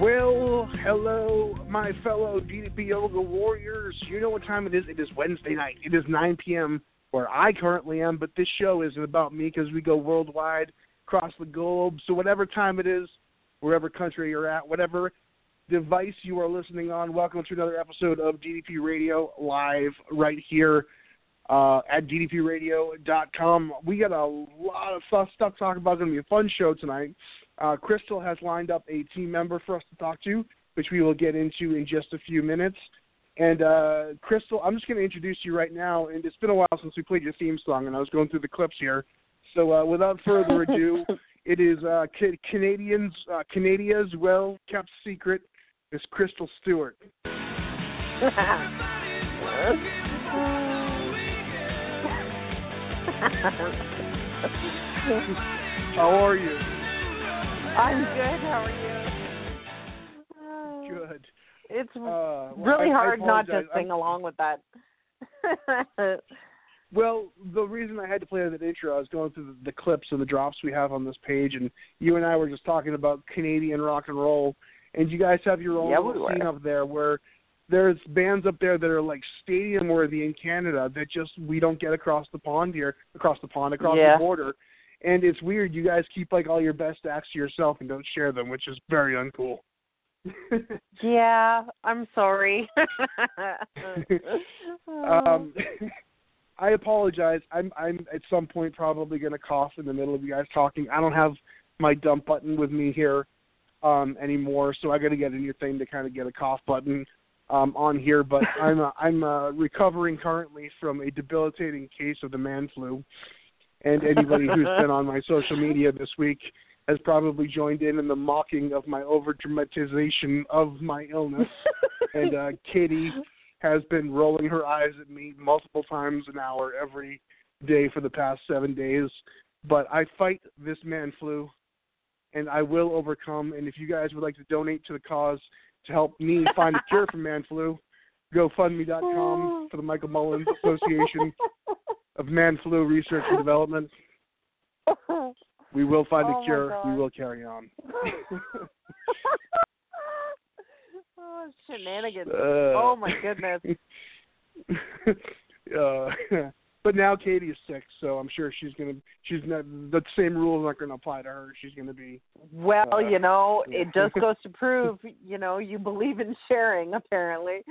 Well, hello, my fellow DDP Yoga warriors. You know what time it is. It is Wednesday night. It is 9 p.m. where I currently am, but this show isn't about me because we go worldwide, across the globe. So, whatever time it is, wherever country you're at, whatever device you are listening on, welcome to another episode of DDP Radio live right here uh, at ddpradio.com. We got a lot of stuff, stuff to talk about. It's going to be a fun show tonight. Uh, Crystal has lined up a team member for us to talk to, which we will get into in just a few minutes. And uh, Crystal, I'm just going to introduce you right now. And it's been a while since we played your theme song, and I was going through the clips here. So uh, without further ado, it is uh, Ca- Canadians, uh, Canadia's well kept secret is Crystal Stewart. How are you? I'm good. How are you? Good. It's Uh, well, really I- I hard not to apologize. sing along with that. Well, the reason I had to play that intro, I was going through the, the clips and the drops we have on this page, and you and I were just talking about Canadian rock and roll, and you guys have your own Yeah, we little were. scene up there where there's bands up there that are like stadium worthy in Canada that just we don't get across the pond here, across the pond, across Yeah. the border, and it's weird. You guys keep like all your best acts to yourself and don't share them, which is very uncool. yeah, I'm sorry. um, I apologize. I'm I'm at some point probably going to cough in the middle of you guys talking. I don't have my dump button with me here um, anymore, so I got to get a new thing to kind of get a cough button um, on here. But I'm uh, I'm uh, recovering currently from a debilitating case of the man flu, and anybody who's been on my social media this week has probably joined in in the mocking of my over dramatization of my illness. and uh, Katie has been rolling her eyes at me multiple times an hour every day for the past seven days. But I fight this man flu, and I will overcome. And if you guys would like to donate to the cause to help me find a cure for man flu, GoFundMe.com for the Michael Mullins Association of Man Flu Research and Development. We will find Oh a cure. We will carry on. oh, shenanigans. Uh, oh my goodness. uh, but now Katie is sick, so I'm sure she's gonna. She's not. The same rules aren't gonna apply to her. She's gonna be. Well, Uh, you know, yeah. it just goes to prove, you know, you believe in sharing. Apparently.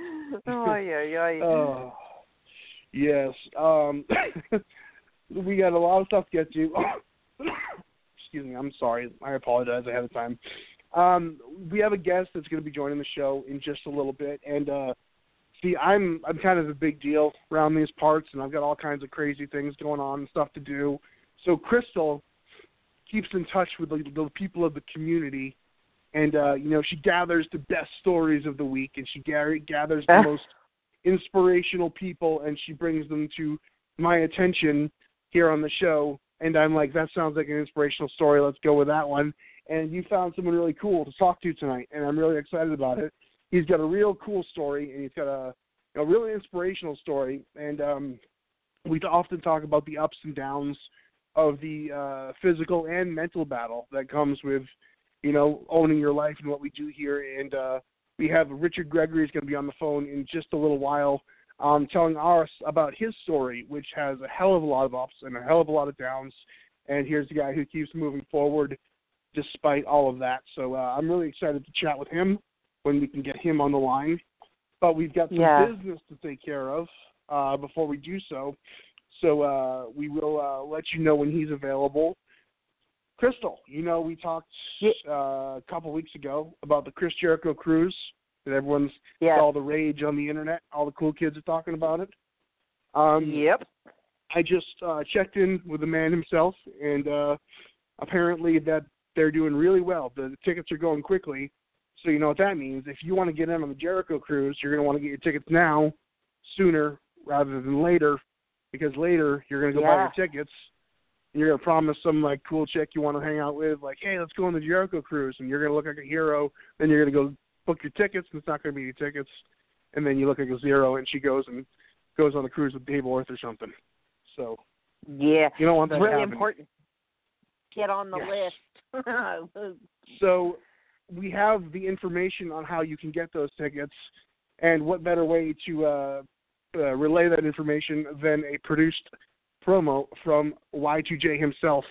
Oh yeah, yeah. Oh, yes. Um, we got a lot of stuff to get to. Excuse me. I'm sorry. I apologize ahead of time. Um, we have a guest that's going to be joining the show in just a little bit, and uh, see, I'm I'm kind of a big deal around these parts, and I've got all kinds of crazy things going on and stuff to do. So Crystal keeps in touch with the, the people of the community, and uh, you know she gathers the best stories of the week, and she gar- gathers the most inspirational people, and she brings them to my attention here on the show. And I'm like, that sounds like an inspirational story. Let's go with that one. And you found someone really cool to talk to tonight, and I'm really excited about it. He's got a real cool story, and he's got a, a really inspirational story. And um, we often talk about the ups and downs of the uh, physical and mental battle that comes with, you know, owning your life and what we do here. And uh, we have Richard Gregory is going to be on the phone in just a little while. um, telling us about his story, which has a hell of a lot of ups and a hell of a lot of downs. And here's the guy who keeps moving forward despite all of that. So uh, I'm really excited to chat with him when we can get him on the line. But we've got some Yeah. business to take care of uh, before we do so. So uh, we will uh, let you know when he's available. Crystal, you know we talked uh, a couple weeks ago about the Chris Jericho cruise that everyone's Yes. all the rage on the internet. All the cool kids are talking about it. Um, Yep. I just uh, checked in with the man himself, and uh, apparently that they're doing really well. The tickets are going quickly, so you know what that means. If you want to get in on the Jericho cruise, you're going to want to get your tickets now, sooner rather than later, because later you're going to go buy your tickets. And you're going to promise some like cool chick you want to hang out with, like, hey, let's go on the Jericho cruise, and you're going to look like a hero. Then you're going to go book your tickets, and it's not going to be your tickets. And then you look like a zero, and she goes and goes on the cruise with Dave Orth or something. So Yeah. you don't want that It's really important. Get on the list. So we have the information on how you can get those tickets, and what better way to uh, uh, relay that information than a produced promo from Y2J himself.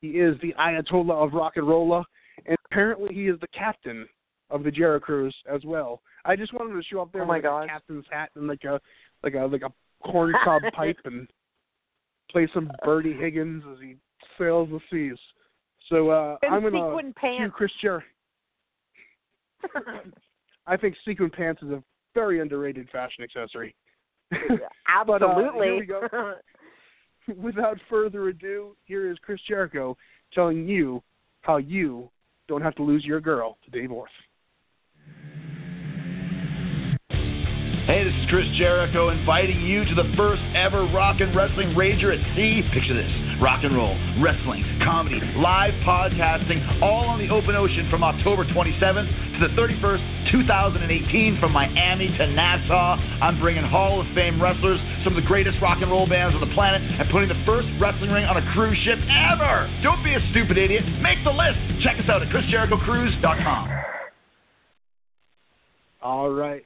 He is the Ayatollah of rock and rolla, and apparently he is the captain of the Jericho Cruise as well. I just wanted to show up there Oh my with gosh. a captain's hat and like a like a like a corn cob pipe and play some Bertie Higgins as he sails the seas. So uh, And I'm gonna cue pants. Chris Jer- I think sequin pants is a very underrated fashion accessory. But, uh, Absolutely. we go. Without further ado, here is Chris Jericho telling you how you don't have to lose your girl to Dave Orth. Hey, this is Chris Jericho inviting you to the first ever rock and wrestling rager at sea. Picture this rock and roll, wrestling, comedy, live podcasting, all on the open ocean from October 27th to the 31st, 2018, from Miami to Nassau. I'm bringing Hall of Fame wrestlers, some of the greatest rock and roll bands on the planet, and putting the first wrestling ring on a cruise ship ever. Don't be a stupid idiot. Make the list. Check us out at ChrisJerichoCruise.com. All right.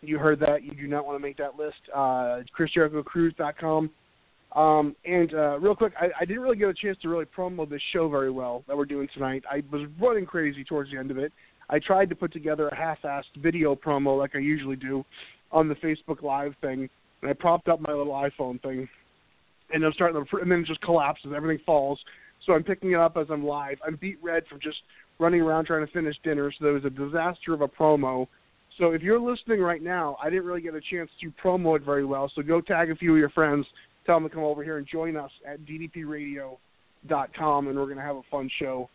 You heard that. You do not want to make that list. Uh, ChrisJerichoCruise.com. Um, and uh, real quick, I, I didn't really get a chance to really promo this show very well that we're doing tonight. I was running crazy towards the end of it. I tried to put together a half-assed video promo like I usually do on the Facebook Live thing, and I propped up my little iPhone thing, and I'm starting to, and then it just collapses. Everything falls. So I'm picking it up as I'm live. I'm beat red from just running around trying to finish dinner. So there was a disaster of a promo. So if you're listening right now, I didn't really get a chance to promo it very well. So go tag a few of your friends, tell them to come over here and join us at ddpradio.com, and we're going to have a fun show,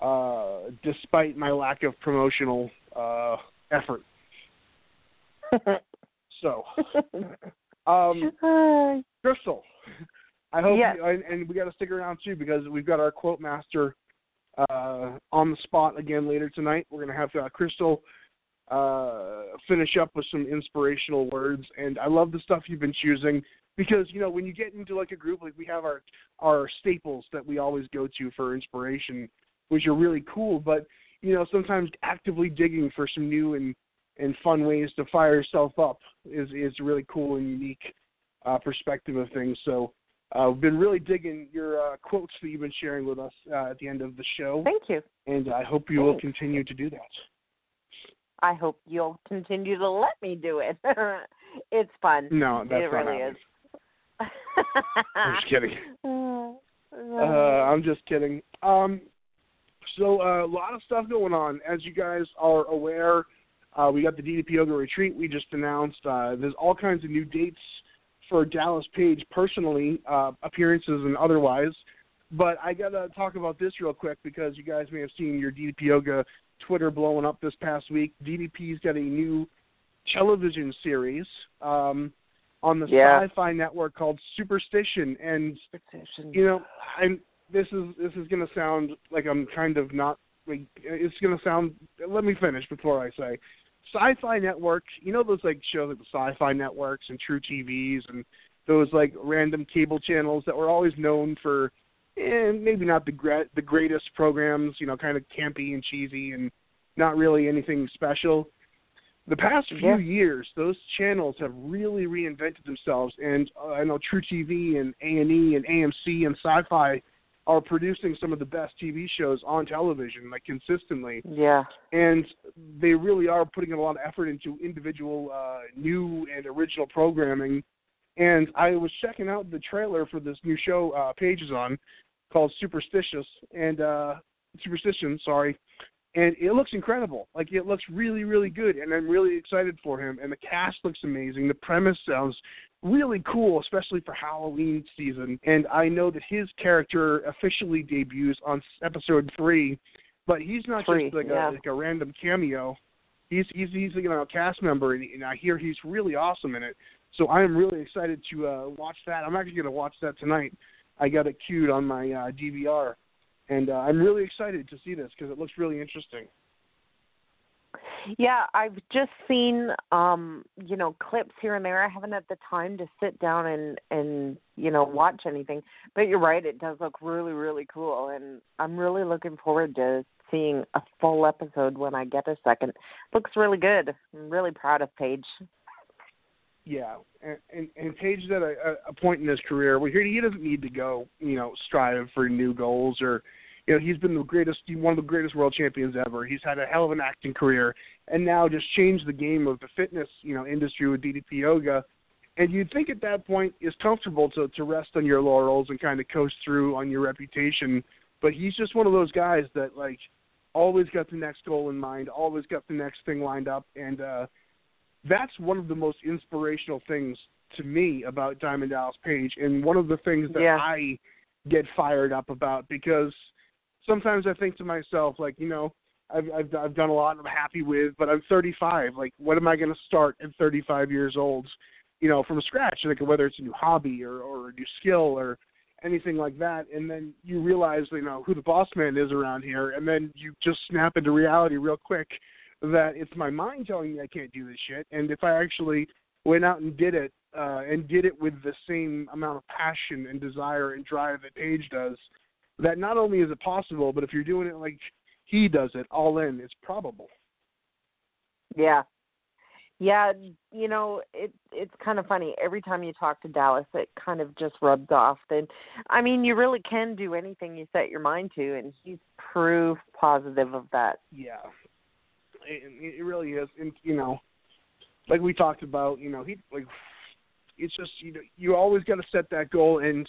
uh, despite my lack of promotional uh, effort. So, um, Crystal, I hope, Yes. you, and, and we got to stick around too because we've got our quote master uh, on the spot again later tonight. We're going to have uh, Crystal uh, finish up with some inspirational words, and I love the stuff you've been choosing because you know when you get into like a group, like we have our our staples that we always go to for inspiration, which are really cool, but you know sometimes actively digging for some new and and fun ways to fire yourself up is is a really cool and unique uh, perspective of things. So uh, we've been really digging your uh, quotes that you've been sharing with us uh, at the end of the show, Thank you. and I hope you will continue to do that. I hope you'll continue to let me do it. it's fun. No, that's it really is. I'm just kidding. Uh, Uh, I'm just kidding. Um, so uh, a lot of stuff going on, as you guys are aware. Uh, we got the DDP Yoga retreat we just announced. Uh, there's all kinds of new dates for Dallas Page personally, uh, appearances and otherwise. But I gotta talk about this real quick because you guys may have seen your DDP Yoga Twitter blowing up this past week. DDP's got a new television series um, on the Yeah. Sci-Fi Network called Superstition, and you know, I'm. This is this is gonna sound like I'm kind of not. Like, it's gonna sound. Let me finish before I say. Sci-Fi Network. You know those like shows like the Sci-Fi Networks and True TVs and those like random cable channels that were always known for, eh, maybe not the gre- the greatest programs. You know, kind of campy and cheesy and not really anything special. the past few Yeah. years, those channels have really reinvented themselves, and uh, I know True TV and A and E and AMC and Sci-Fi are producing some of the best TV shows on television, like consistently, Yeah. and they really are putting a lot of effort into individual uh, new and original programming. And I was checking out the trailer for this new show uh, Page is on, called Superstitious and uh, Superstition, sorry, and it looks incredible. Like it looks really, really good, and I'm really excited for him. And the cast looks amazing. The premise sounds really cool, especially for Halloween season. And I know that his character officially debuts on episode three, but he's not Three, just like yeah. a like a random cameo. He's he's he's you know, a cast member, and, and I hear he's really awesome in it. So I am really excited to uh, watch that. I'm actually going to watch that tonight. I got it queued on my uh, DVR, and uh, I'm really excited to see this because it looks really interesting. Yeah, I've just seen um, you know, clips here and there. I haven't had the time to sit down and and, you know, watch anything. But you're right, it does look really, really cool and I'm really looking forward to seeing a full episode when I get a second. Looks really good. I'm really proud of Page. Yeah, and and, and Page is at a, a point in his career where he he doesn't need to go, you know, strive for new goals or, you know, he's been the greatest, one of the greatest world champions ever. He's had a hell of an acting career, and now just changed the game of the fitness, you know, industry with DDP yoga. And you'd think at that point is comfortable to to rest on your laurels and kind of coast through on your reputation, but he's just one of those guys that like always got the next goal in mind, always got the next thing lined up, and uh that's one of the most inspirational things to me about Diamond Dallas Page, and one of the things that Yeah. I get fired up about because sometimes I think to myself, like, you know, I've I've, I've done a lot I'm happy with, but I'm 35. Like, what am I going to start at 35 years old? You know, from scratch, like whether it's a new hobby or or a new skill or anything like that, and then you realize, you know, who the boss man is around here, and then you just snap into reality real quick that it's my mind telling me I can't do this shit, and if I actually went out and did it, uh, and did it with the same amount of passion and desire and drive that Page does, that not only is it possible, but if you're doing it like he does it, all in, it's probable. Yeah. Yeah, you know, it it's kind of funny. Every time you talk to Dallas, it kind of just rubs off. And I mean, you really can do anything you set your mind to, and he's proof positive of that. Yeah, it, it really is, and you know, like we talked about, you know, he like it's just you know you always got to set that goal. And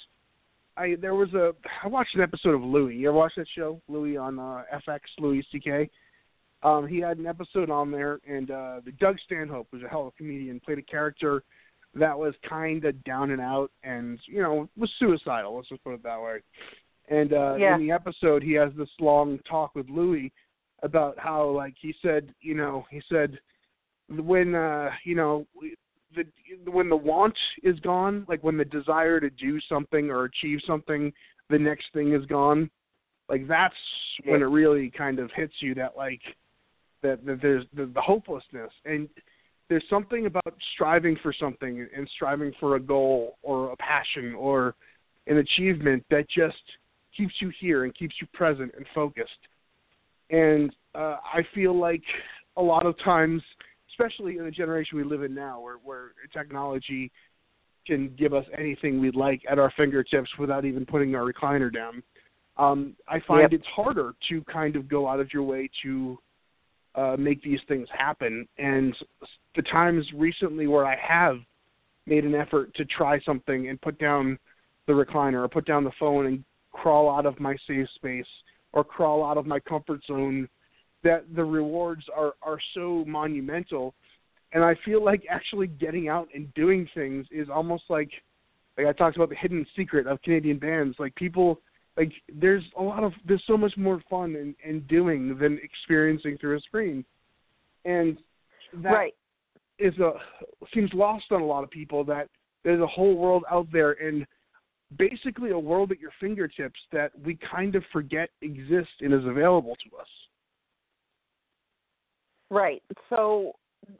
I there was a I watched an episode of Louie. You ever watch that show, Louie on uh, FX, Louis C.K. Um, he had an episode on there, and uh, the Doug Stanhope was a hell of a comedian. Played a character that was kind of down and out, and you know was suicidal. Let's just put it that way. And uh, Yeah. in the episode, he has this long talk with Louis about how, like, he said, you know, he said when uh, you know the when the want is gone, like when the desire to do something or achieve something, the next thing is gone. Like that's when it really kind of hits you that like that, that there's the, the hopelessness and there's something about striving for something and striving for a goal or a passion or an achievement that just keeps you here and keeps you present and focused. And uh, I feel like a lot of times, especially in the generation we live in now, where, where technology can give us anything we'd like at our fingertips without even putting our recliner down, um, I find Yep. it's harder to kind of go out of your way to uh, make these things happen. And the times recently where I have made an effort to try something and put down the recliner or put down the phone and crawl out of my safe space or crawl out of my comfort zone that the rewards are are so monumental. And I feel like actually getting out and doing things is almost like like I talked about the hidden secret of Canadian bands. Like people like there's a lot of there's so much more fun in, in doing than experiencing through a screen. And that right. is a seems lost on a lot of people that there's a whole world out there and basically a world at your fingertips that we kind of forget exists and is available to us. Right. So,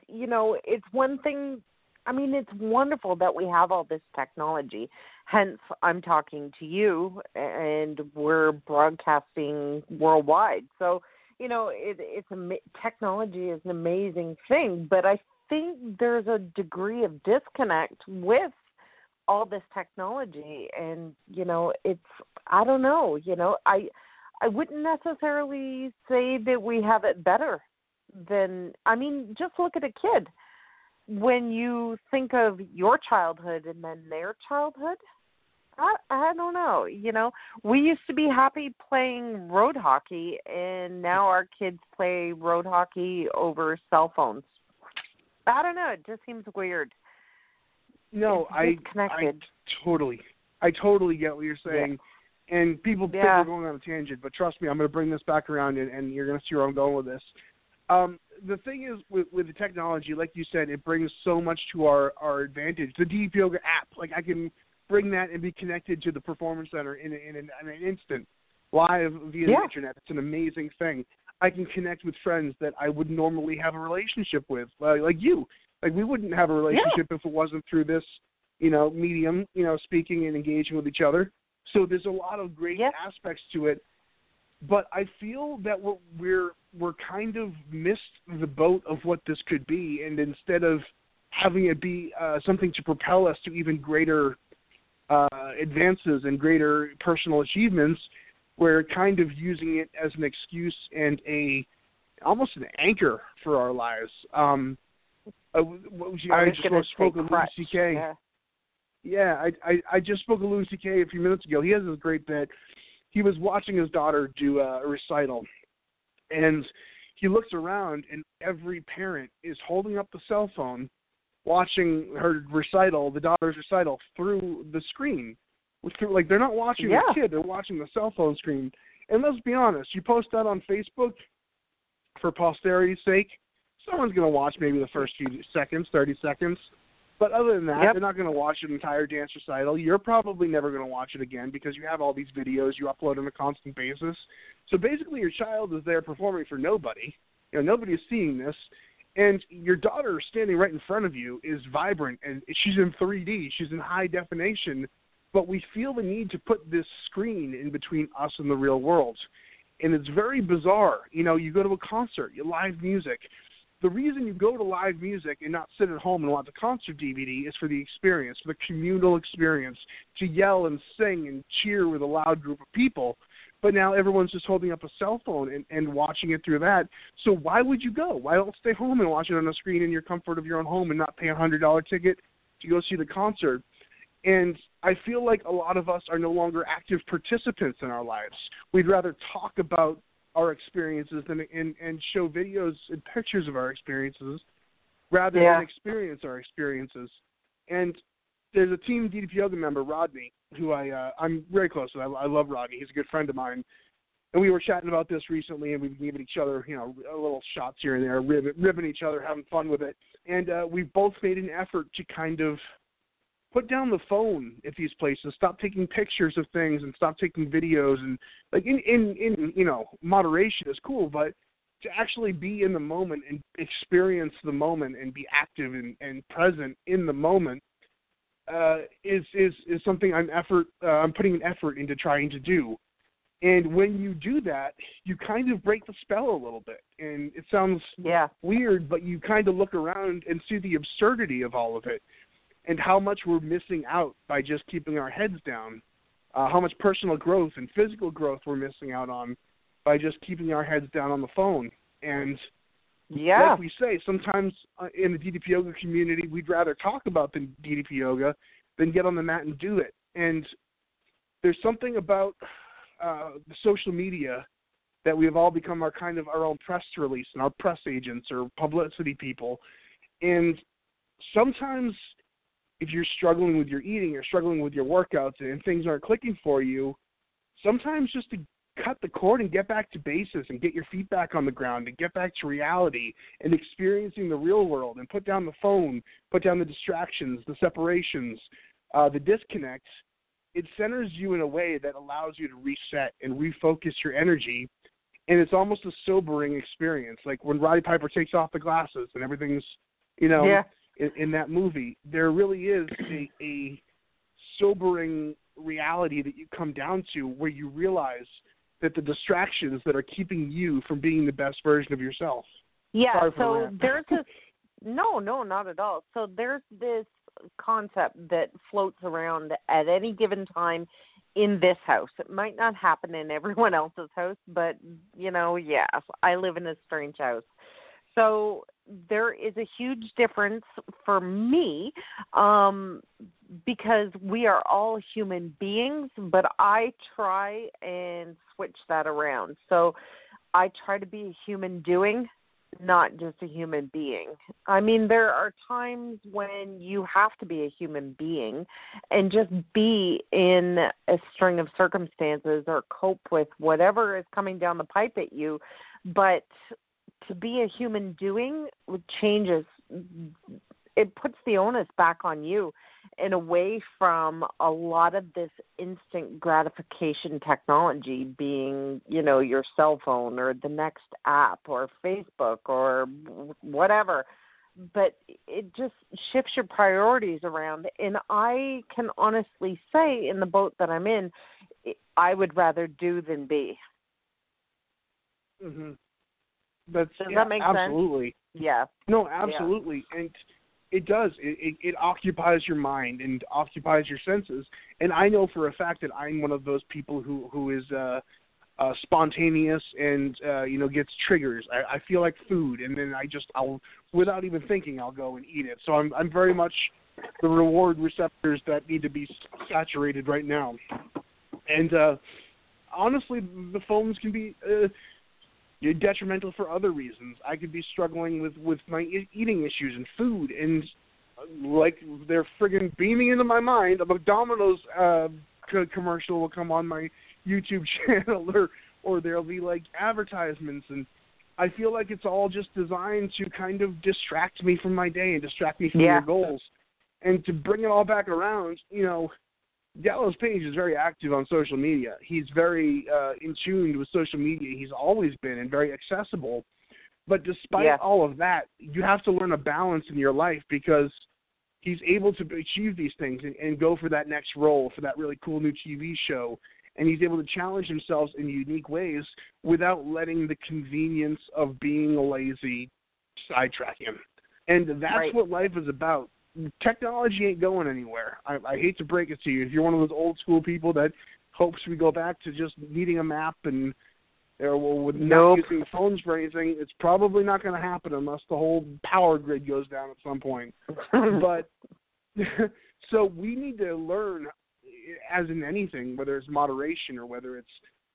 you know, it's one thing. I mean, it's wonderful that we have all this technology. Hence, I'm talking to you and we're broadcasting worldwide. So, you know, it, it's a technology is an amazing thing, but I think there's a degree of disconnect with all this technology, and you know, it's I don't know, you know, I I wouldn't necessarily say that we have it better than I mean, just look at a kid. When you think of your childhood and then their childhood, I I don't know. You know, we used to be happy playing road hockey, and now our kids play road hockey over cell phones. I don't know. It just seems weird. No, I I totally, I totally get what you're saying. Yeah. And people think we're going on a tangent, but trust me, I'm going to bring this back around, and, and you're going to see where I'm going with this. Um, the thing is with, with the technology, like you said, it brings so much to our our advantage. The DDP Yoga app, like I can bring that and be connected to the performance center in, in, in, in an instant, live via yeah. the internet. It's an amazing thing. I can connect with friends that I would normally have a relationship with, like you. Like we wouldn't have a relationship yeah. if it wasn't through this, you know, medium, you know, speaking and engaging with each other. So there's a lot of great yeah. aspects to it. But I feel that we're we're we're kind of missed the boat of what this could be, and instead of having it be uh, something to propel us to even greater uh, advances and greater personal achievements, we're kind of using it as an excuse and a almost an anchor for our lives. Um, uh, what was, I, I just spoke of Louis C.K. Yeah. Yeah, I, I I just spoke of Louis C.K. a few minutes ago. He has this great bit. He was watching his daughter do a recital, and he looks around, and every parent is holding up the cell phone watching her recital, the daughter's recital, through the screen. Like they're not watching yeah. the kid, they're watching the cell phone screen. And let's be honest, you post that on Facebook for posterity's sake, someone's going to watch maybe the first few seconds, 30 seconds. But other than that, yep. they're not going to watch an entire dance recital. You're probably never going to watch it again because you have all these videos you upload on a constant basis. So basically, your child is there performing for nobody. You know, nobody's seeing this and your daughter standing right in front of you is vibrant and she's in 3D, she's in high definition, but we feel the need to put this screen in between us and the real world. And it's very bizarre. You know, you go to a concert, you live music. The reason you go to live music and not sit at home and watch the concert DVD is for the experience, for the communal experience, to yell and sing and cheer with a loud group of people but now everyone's just holding up a cell phone and, and watching it through that. So why would you go? Why don't stay home and watch it on a screen in your comfort of your own home and not pay a hundred dollar ticket to go see the concert? And I feel like a lot of us are no longer active participants in our lives. We'd rather talk about our experiences than and, and show videos and pictures of our experiences rather yeah. than experience our experiences. And there's a team DDP Yoga member, Rodney, who I uh, I'm very close with. I, I love Rodney. He's a good friend of mine, and we were chatting about this recently, and we've been giving each other you know a little shots here and there, ribbing, ribbing each other, having fun with it, and uh, we've both made an effort to kind of put down the phone at these places, stop taking pictures of things, and stop taking videos, and like in in in you know moderation is cool, but to actually be in the moment and experience the moment and be active and, and present in the moment uh, is is is something I'm effort uh, I'm putting an effort into trying to do. And when you do that, you kind of break the spell a little bit. And it sounds yeah. weird, but you kind of look around and see the absurdity of all of it and how much we're missing out by just keeping our heads down. Uh, how much personal growth and physical growth we're missing out on by just keeping our heads down on the phone. And yeah. like we say, sometimes uh, in the DDP yoga community, we'd rather talk about the DDP yoga than get on the mat and do it. And there's something about uh, the social media that we have all become our kind of our own press release and our press agents or publicity people. And sometimes if you're struggling with your eating or struggling with your workouts and things aren't clicking for you, sometimes just to cut the cord and get back to basis and get your feet back on the ground and get back to reality and experiencing the real world and put down the phone, put down the distractions, the separations, uh, the disconnects, it centers you in a way that allows you to reset and refocus your energy. And it's almost a sobering experience. Like when Roddy Piper takes off the glasses and everything's, you know, yeah. In, in that movie, there really is a, a sobering reality that you come down to where you realize that the distractions that are keeping you from being the best version of yourself. Yeah, Sorry so there's this no, no, not at all. So there's this concept that floats around at any given time in this house. It might not happen in everyone else's house, but you know, yeah, I live in a strange house. So there is a huge difference for me um because we are all human beings, but I try and switch that around. So I try to be a human doing not just a human being. I mean, there are times when you have to be a human being and just be in a string of circumstances or cope with whatever is coming down the pipe at you. But to be a human doing changes, it puts the onus back on you and away from a lot of this instant gratification technology being, you know, your cell phone or the next app or Facebook or whatever. But it just shifts your priorities around. And I can honestly say, in the boat that I'm in, I would rather do than be. Mhm. That's Does yeah, that make sense? absolutely. Yeah. No, absolutely, and it does. It, it it occupies your mind and occupies your senses. And I know for a fact that I'm one of those people who who is uh, uh, spontaneous and uh, you know gets triggers. I, I feel like food, and then I just I'll without even thinking I'll go and eat it. So I'm I'm very much the reward receptors that need to be saturated right now. And uh, honestly, the phones can be. Uh, you're detrimental for other reasons. I could be struggling with with my e- eating issues and food, and uh, like they're friggin' beaming into my mind. A McDonald's uh, co- commercial will come on my YouTube channel, or or there'll be like advertisements, and I feel like it's all just designed to kind of distract me from my day and distract me from Yeah. your goals. And to bring it all back around, you know, Dallas Page is very active on social media. He's very uh, in tune with social media. He's always been and very accessible. But despite Yeah. all of that, you have to learn a balance in your life because he's able to achieve these things and, and go for that next role, for that really cool new TV show. And he's able to challenge himself in unique ways without letting the convenience of being lazy sidetrack him. And that's Right. what life is about technology ain't going anywhere. I, I hate to break it to you. If you're one of those old school people that hopes we go back to just needing a map and or well, with Nope. not using phones for anything, it's probably not going to happen unless the whole power grid goes down at some point. but so we need to learn, as in anything, whether it's moderation or whether it's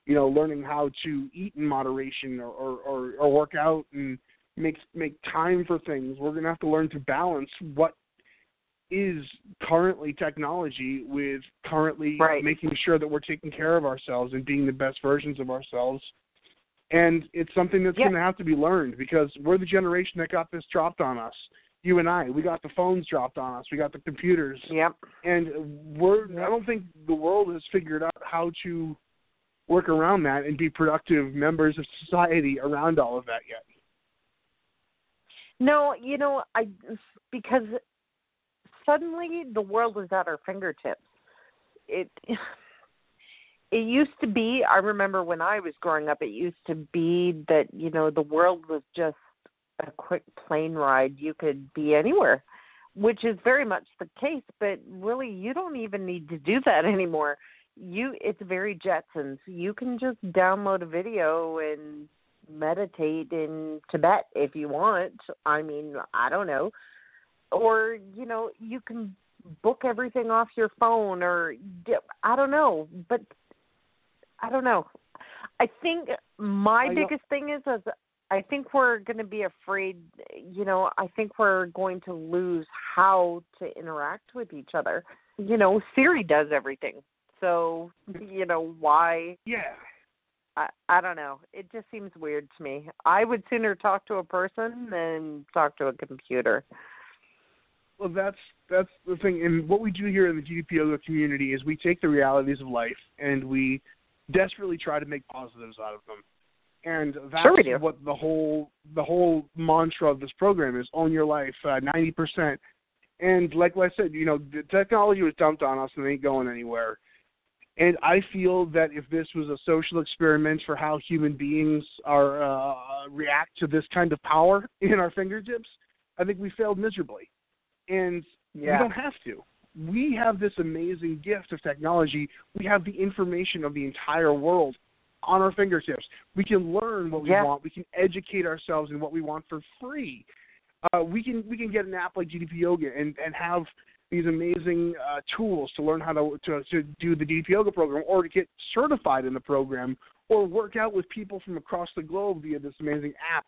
you know learning how to eat in moderation or or, or, or work out and make make time for things. We're going to have to learn to balance what is currently technology with currently Right. making sure that we're taking care of ourselves and being the best versions of ourselves. And it's something that's Yeah. going to have to be learned because we're the generation that got this dropped on us. You and I, we got the phones dropped on us. We got the computers, Yep. and we're. I don't think the world has figured out how to work around that and be productive members of society around all of that yet. No, you know, I because suddenly the world is at our fingertips. It it used to be, I remember when I was growing up, it used to be that, you know, the world was just a quick plane ride. You could be anywhere, which is very much the case, but really you don't even need to do that anymore. You it's very Jetsons. You can just download a video and meditate in Tibet if you want. I mean, I don't know. Or, you know, you can book everything off your phone or I don't know, but I don't know. I think my I biggest thing is is I think we're going to be afraid, you know, I think we're going to lose how to interact with each other. You know, Siri does everything. So, you know, why Yeah. I I don't know. It just seems weird to me. I would sooner talk to a person than talk to a computer. Well, that's that's the thing, and what we do here in the DDP yoga community is we take the realities of life and we desperately try to make positives out of them. And that's Sure what the whole the whole mantra of this program is: own your life, uh, ninety percent. And like I said, you know, the technology was dumped on us and it ain't going anywhere. And I feel that if this was a social experiment for how human beings are uh, react to this kind of power in our fingertips, I think we failed miserably. And Yeah. we don't have to. We have this amazing gift of technology. We have the information of the entire world on our fingertips. We can learn what we Yeah. want. We can educate ourselves in what we want for free. Uh, we can we can get an app like DDP Yoga and and have these amazing uh, tools to learn how to, to to do the DDP Yoga program or to get certified in the program or work out with people from across the globe via this amazing app.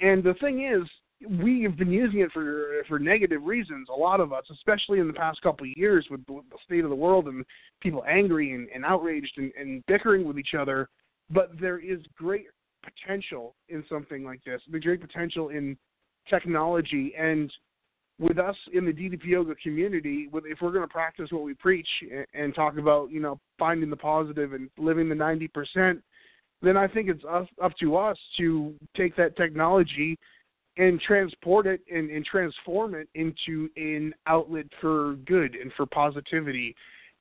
And the thing is, we have been using it for for negative reasons. A lot of us, especially in the past couple of years, with the state of the world and people angry and, and outraged and, and bickering with each other. But there is great potential in something like this. There's great potential in technology and with us in the DDP yoga community, if we're going to practice what we preach and, and talk about, you know, finding the positive and living the 90%, then I think it's us, up to us to take that technology and transport it and, and transform it into an outlet for good and for positivity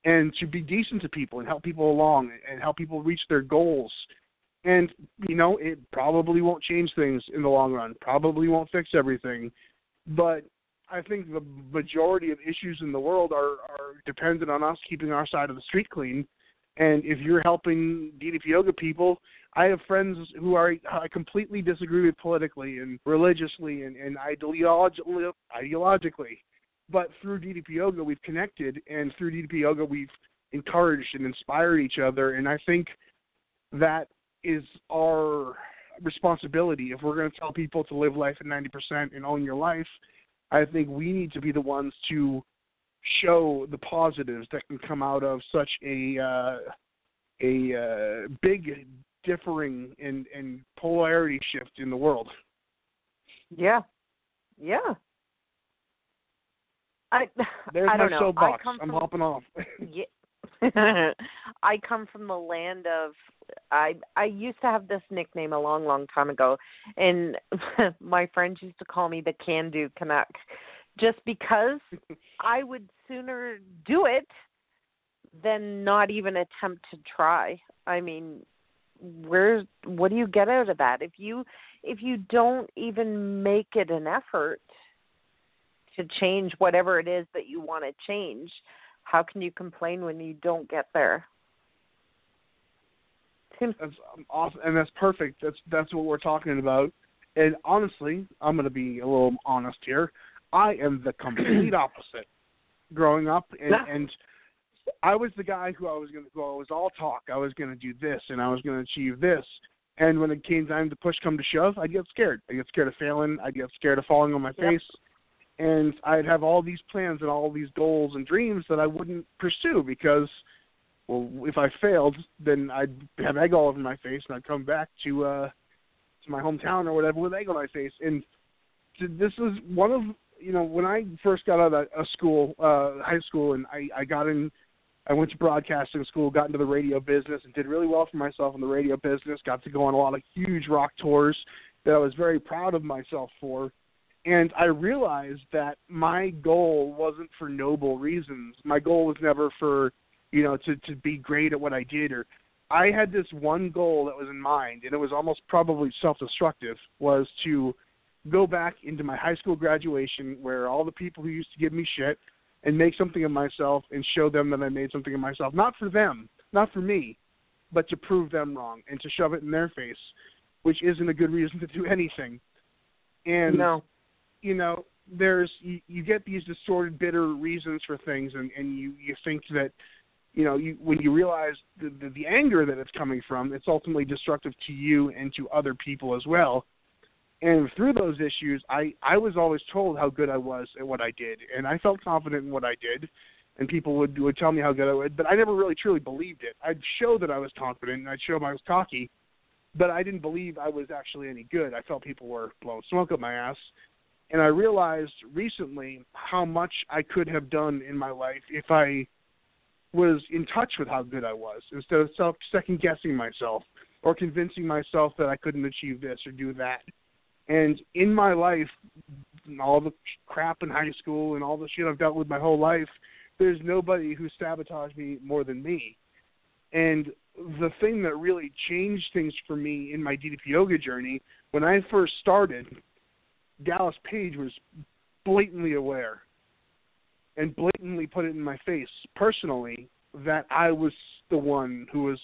and to be decent to people and help people along and help people reach their goals. And, you know, it probably won't change things in the long run, probably won't fix everything. But I think the majority of issues in the world are, are dependent on us keeping our side of the street clean. And if you're helping DDP yoga people, I have friends who are I completely disagree with politically and religiously and, and ideologically, ideologically. But through DDP yoga, we've connected, and through DDP yoga, we've encouraged and inspired each other. And I think that is our responsibility. If we're going to tell people to live life at 90% and own your life, I think we need to be the ones to show the positives that can come out of such a uh, a uh, big differing and and polarity shift in the world. Yeah. Yeah. I There's I my know. Soapbox. I'm from hopping off. yeah. I come from the land of I I used to have this nickname a long long time ago and my friends used to call me the can do Canuck just because I would sooner do it than not even attempt to try. I mean, where what do you get out of that if you if you don't even make it an effort to change whatever it is that you want to change how can you complain when you don't get there seems That's um, awesome, and that's perfect. That's that's what we're talking about. And honestly, I'm going to be a little honest here. I am the complete opposite. Growing up, and, Yeah. and I was the guy who I was going to go. I was all talk. I was going to do this, and I was going to achieve this. And when it came time to push come to shove, I'd get scared. I'd get scared of failing. I'd get scared of falling on my Yep. face. And I'd have all these plans and all these goals and dreams that I wouldn't pursue because well, if I failed, then I'd have egg all over my face, and I'd come back to uh to my hometown or whatever with egg on my face. And this is one of you know when I first got out of a school, uh, high school, and I I got in. I went to broadcasting school, got into the radio business, and did really well for myself in the radio business. Got to go on a lot of huge rock tours that I was very proud of myself for. And I realized that my goal wasn't for noble reasons. My goal was never for you know, to to be great at what I did or I had this one goal that was in mind and it was almost probably self-destructive was to go back into my high school graduation where all the people who used to give me shit and make something of myself and show them that I made something of myself not for them, not for me, but to prove them wrong and to shove it in their face, which isn't a good reason to do anything. And no you know, there's you, you get these distorted, bitter reasons for things, and and you you think that, you know, you when you realize the, the the anger that it's coming from, it's ultimately destructive to you and to other people as well. And through those issues, I I was always told how good I was at what I did, and I felt confident in what I did. And people would would tell me how good I was, but I never really truly believed it. I'd show that I was confident, and I'd show I was cocky, but I didn't believe I was actually any good. I felt people were blowing smoke up my ass, and I realized recently how much I could have done in my life if I was in touch with how good I was instead of self second guessing myself or convincing myself that I couldn't achieve this or do that. And in my life, all the crap in high school and all the shit I've dealt with my whole life, there's nobody who sabotaged me more than me. And the thing that really changed things for me in my DDP yoga journey, when I first started, Dallas Page was blatantly aware and blatantly put it in my face personally that I was the one who was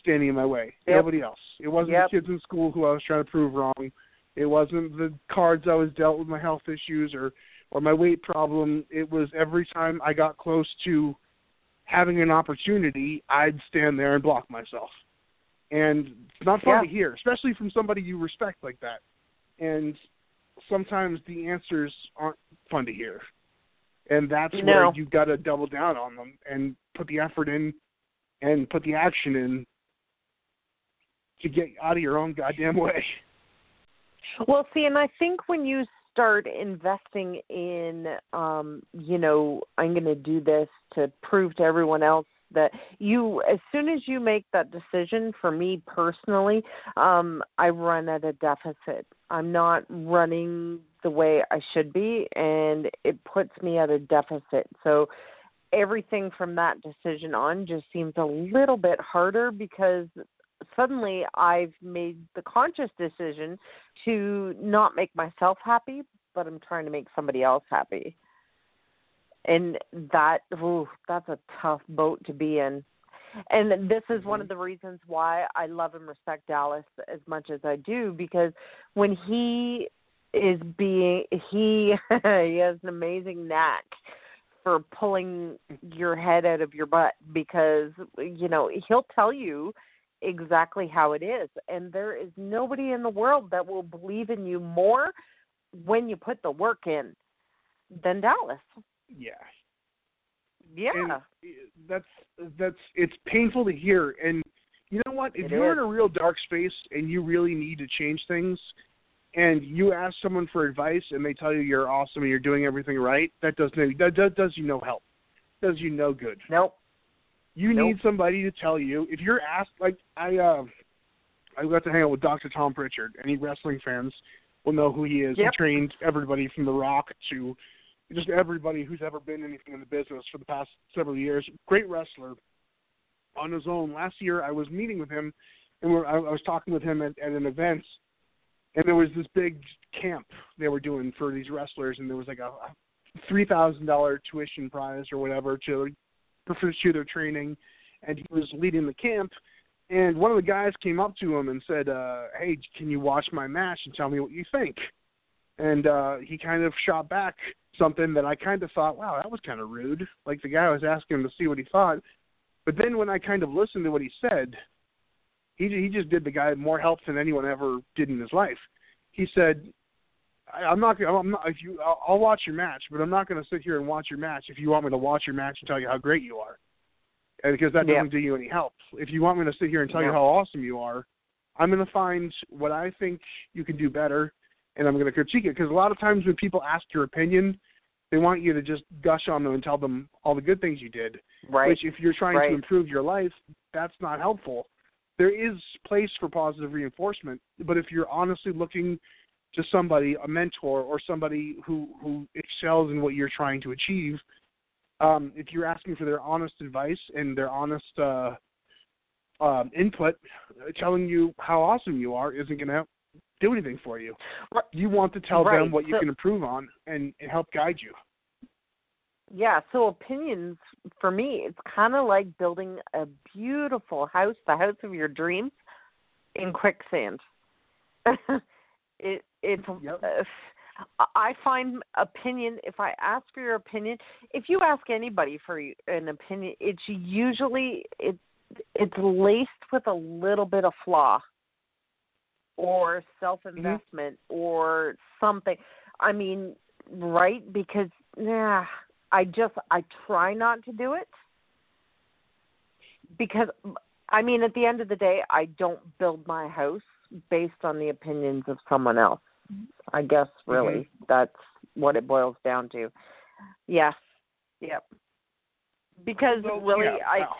standing in my way. Yep. Nobody else. It wasn't Yep. the kids in school who I was trying to prove wrong. It wasn't the cards I was dealt with my health issues or or my weight problem. It was every time I got close to having an opportunity, I'd stand there and block myself. And it's not fun Yeah. to hear, especially from somebody you respect like that. And sometimes the answers aren't fun to hear. And that's No. where you got to double down on them and put the effort in and put the action in to get out of your own goddamn way. Well, see, and I think when you start investing in, um, you know, I'm going to do this to prove to everyone else that you, as soon as you make that decision, for me personally, um, I run at a deficit. I'm not running the way I should be, and it puts me at a deficit. So, everything from that decision on just seems a little bit harder because suddenly I've made the conscious decision to not make myself happy, but I'm trying to make somebody else happy. And that ooh, that's a tough boat to be in. And this is one mm-hmm. of the reasons why I love and respect Dallas as much as I do because when he is being he he has an amazing knack for pulling your head out of your butt because you know he'll tell you exactly how it is and there is nobody in the world that will believe in you more when you put the work in than Dallas. Yeah. Yeah. And that's that's it's painful to hear and you know what if It you're is. in a real dark space and you really need to change things and you ask someone for advice and they tell you you're awesome and you're doing everything right that does no that, that does you no help does you no good Nope. You Nope. need somebody to tell you. If you're asked like i uh i got to hang out with dr tom prichard. Any wrestling fans will know who he is. Yep. he trained everybody from the rock to just everybody who's ever been anything in the business for the past several years. Great wrestler. On his own last year i was meeting with him and we're, I, I was talking with him at, at an event and there was this big camp they were doing for these wrestlers and there was like a three thousand dollar tuition prize or whatever to pursue their training and he was leading the camp. And one of the guys came up to him and said uh hey can you watch my match and tell me what you think? And uh he kind of shot back something that i kind of thought wow that was kind of rude. Like the guy was asking him to see what he thought. But then when i kind of listened to what he said he he just did the guy more help than anyone ever did in his life. He said I, I'm not gonna. I'm not. If you, I'll, I'll watch your match, but I'm not going to sit here and watch your match if you want me to watch your match and tell you how great you are, and because that Yeah. doesn't do you any help. If you want me to sit here and tell you how awesome you are, I'm going to find what I think you can do better, and I'm going to critique it. Because a lot of times when people ask your opinion, they want you to just gush on them and tell them all the good things you did. Right. Which, if you're trying Right. to improve your life, that's not helpful. There is place for positive reinforcement, but if you're honestly looking to somebody, a mentor or somebody who who excels in what you're trying to achieve, um, if you're asking for their honest advice and their honest uh, um, input, telling you how awesome you are isn't going to do anything for you. You want to tell Right. them what you So- can improve on and, and help guide you. Yeah, so opinions for me, it's kind of like building a beautiful house, the house of your dreams, in quicksand. it it's Yep. I find opinion. If I ask for your opinion, if you ask anybody for an opinion, it's usually it it's laced with a little bit of flaw or mm-hmm. self investment or something. I mean, right? Because yeah, I just I try not to do it because I mean at the end of the day I don't build my house based on the opinions of someone else. I guess really that's what it boils down to. Yes. Yep. Because So, really yeah, I wow.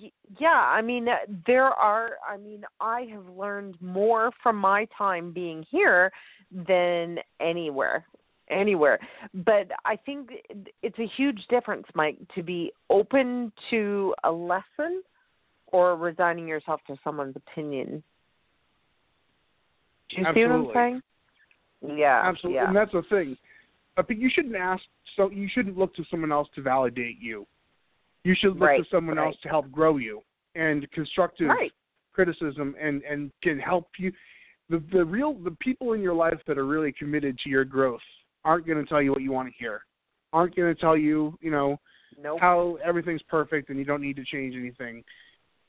y- yeah, I mean uh, there are I mean I have learned more from my time being here than anywhere anywhere. But I think it's a huge difference, Mike, to be open to a lesson or resigning yourself to someone's opinion. Do you see what I'm saying? Yeah. Absolutely, Yeah. and that's the thing. But you shouldn't ask. So you shouldn't look to someone else to validate you. You should look Right, to someone right. else to help grow you. And constructive right. criticism and and can help you. The the real the people in your life that are really committed to your growth aren't going to tell you what you want to hear. Aren't going to tell you you know Nope. how everything's perfect and you don't need to change anything.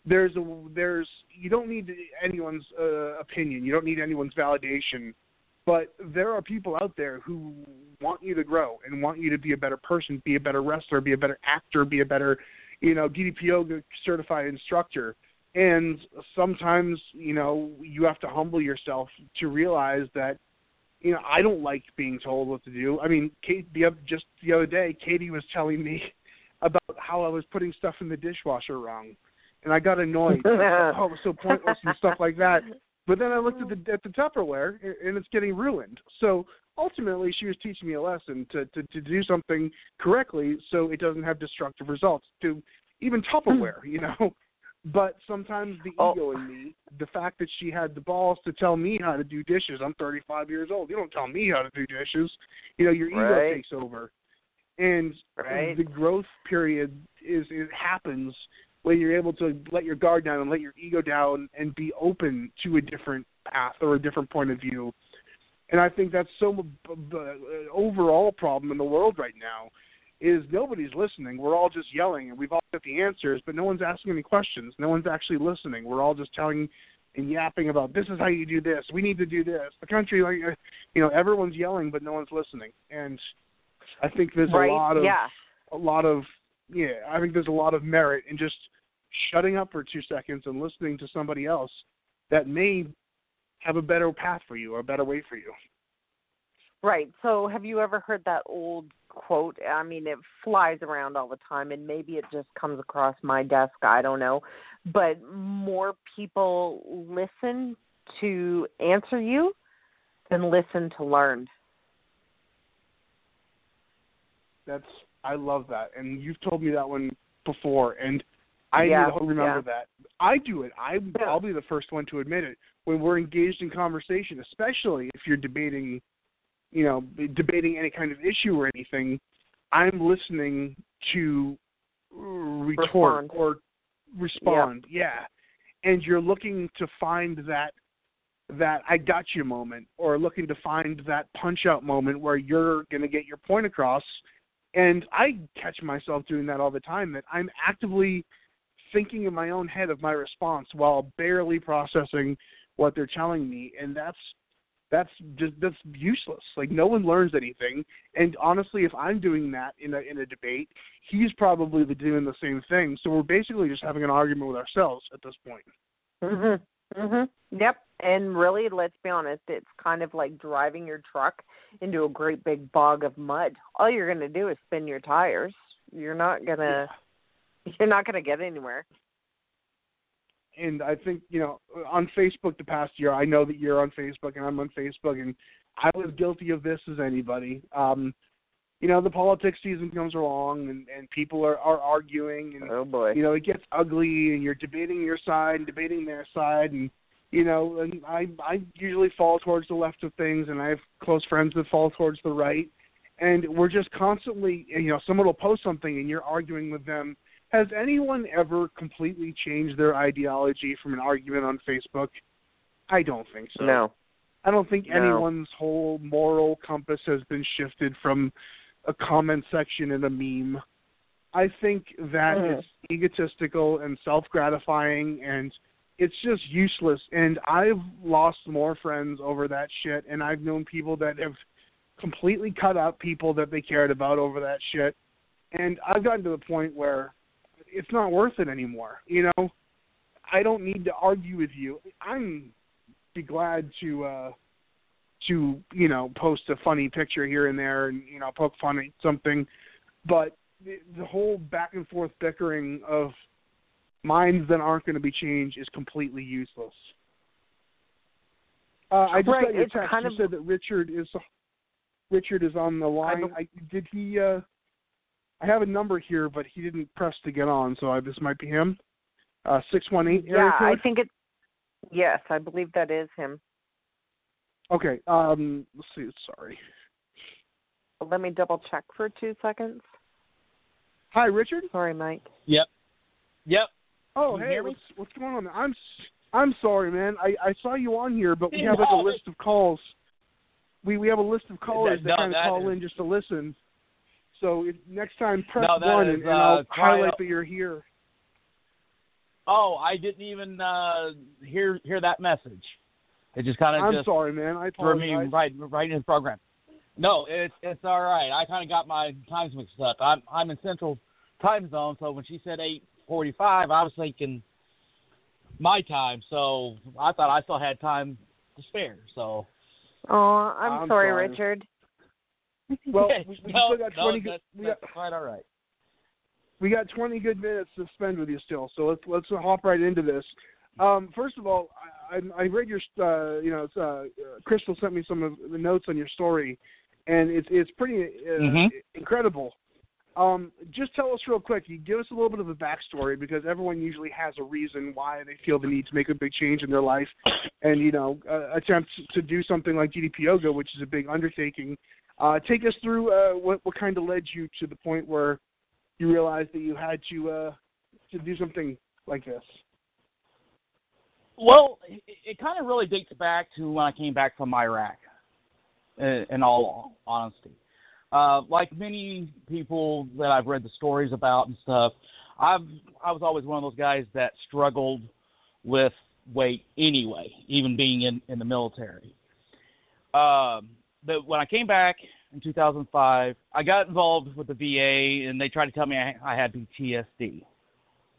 There's a there's you don't need anyone's uh, opinion. You don't need anyone's validation. But there are people out there who want you to grow and want you to be a better person, be a better wrestler, be a better actor, be a better, you know, DDPO certified instructor. And sometimes, you know, you have to humble yourself to realize that, you know, I don't like being told what to do. I mean, Kate, the, just the other day, Katie was telling me about how I was putting stuff in the dishwasher wrong, and I got annoyed. oh, it was so pointless and stuff like that. But then I looked at the at the Tupperware, and it's getting ruined. So ultimately, she was teaching me a lesson to to, to do something correctly, so it doesn't have destructive results. To even Tupperware, you know. But sometimes the Oh. ego in me, the fact that she had the balls to tell me how to do dishes. I'm 35 years old. You don't tell me how to do dishes. You know, your ego Right. takes over, and Right. the growth period is it happens when you're able to let your guard down and let your ego down and be open to a different path or a different point of view. And I think that's so b- b- uh, overall problem in the world right now is nobody's listening. We're all just yelling and we've all got the answers, but no one's asking any questions. No one's actually listening. We're all just telling and yapping about this is how you do this. We need to do this. The country, like uh, you know, everyone's yelling, but no one's listening. And I think there's right. a lot of yeah. a lot of yeah, I think there's a lot of merit in just shutting up for two seconds and listening to somebody else that may have a better path for you or a better way for you. Right. So, have you ever heard that old quote? I mean, it flies around all the time, and maybe it just comes across my desk. I don't know. But more people listen to answer you than listen to learn. That's I love that, and you've told me that one before, and I Yeah, need to remember yeah. that. I do it. I Yeah. I'll be the first one to admit it when we're engaged in conversation, especially if you're debating, you know, debating any kind of issue or anything. I'm listening to retort Respond. or respond. Yeah. And you're looking to find that that I got you moment or looking to find that punch out moment where you're going to get your point across. And I catch myself doing that all the time that I'm actively thinking in my own head of my response while barely processing what they're telling me and that's that's just that's useless. Like no one learns anything. And honestly, if I'm doing that in a in a debate, he's probably doing the same thing. So we're basically just having an argument with ourselves at this point. Mhm. Mhm. Yep. And really, let's be honest, it's kind of like driving your truck into a great big bog of mud. All you're going to do is spin your tires. You're not going to you're not going to get anywhere. and I think you know on Facebook the past year. I know that you're on Facebook and I'm on Facebook, and I was guilty of this as anybody. Um, you know, the politics season comes along, and and people are are arguing, and Oh boy. you know it gets ugly, and you're debating your side and debating their side, and you know, and I I usually fall towards the left of things, and I have close friends that fall towards the right, and we're just constantly, you know, someone will post something, and you're arguing with them has anyone ever completely changed their ideology from an argument on Facebook? I don't think so. No. I don't think No. anyone's whole moral compass has been shifted from a comment section in a meme. I think that hmm. it's egotistical and self-gratifying and it's just useless and I've lost more friends over that shit and I've known people that have completely cut out people that they cared about over that shit and I've gotten to the point where it's not worth it anymore. You know, I don't need to argue with you. I'm be glad to uh to you know post a funny picture here and there and you know poke fun at something, but the, the whole back and forth bickering of minds that aren't going to be changed is completely useless. Uh, I just Right, got your text. kind you of- said that Richard is Richard is on the line. bel- I, did he? uh I have a number here, but he didn't press to get on, so I, this might be him. uh, six one eight Yeah, area I think it's yes, I believe that is him. Okay. Um, let's see. Sorry. Let me double check for two seconds. Hi, Richard. Sorry, Mike. Yep. Yep. Oh, hey, what's what's going on? I'm I'm sorry, man. I I saw you on here, but we have like a list of calls. We we have a list of callers That- that, no, kind of call is- in just to listen. So if, next time, press No, one, is, and, and I'll uh, highlight that you're here. Oh, I didn't even uh, hear hear that message. It just kind of I'm just sorry, man. I for me right right in the program. No, it's it's all right. I kind of got my times mixed up. I'm I'm in Central Time Zone, so when she said eight forty five, I was thinking my time. So I thought I still had time to spare. So Oh, I'm, I'm sorry, sorry. Richard. Well, we, we no, still got no, 20 good. that's, We got that's quite all right. we got 20 good minutes to spend with you still. So let's let's hop right into this. Um, first of all, I, I I read your uh, you know uh, uh, Crystal sent me some of the notes on your story, and it's it's pretty uh, Mhm. incredible. Um, just tell us real quick. You give us a little bit of a backstory because everyone usually has a reason why they feel the need to make a big change in their life, and you know uh, attempt to do something like DDP Yoga, which is a big undertaking. Uh, take us through uh, what what kind of led you to the point where you realized that you had to uh, to do something like this. Well, it, it kind of really dates back to when I came back from Iraq. In, in all honesty, uh, like many people that I've read the stories about and stuff, I've I was always one of those guys that struggled with weight anyway, even being in in the military. Um, but when I came back in 2005, I got involved with the VA, and they tried to tell me I, I had PTSD.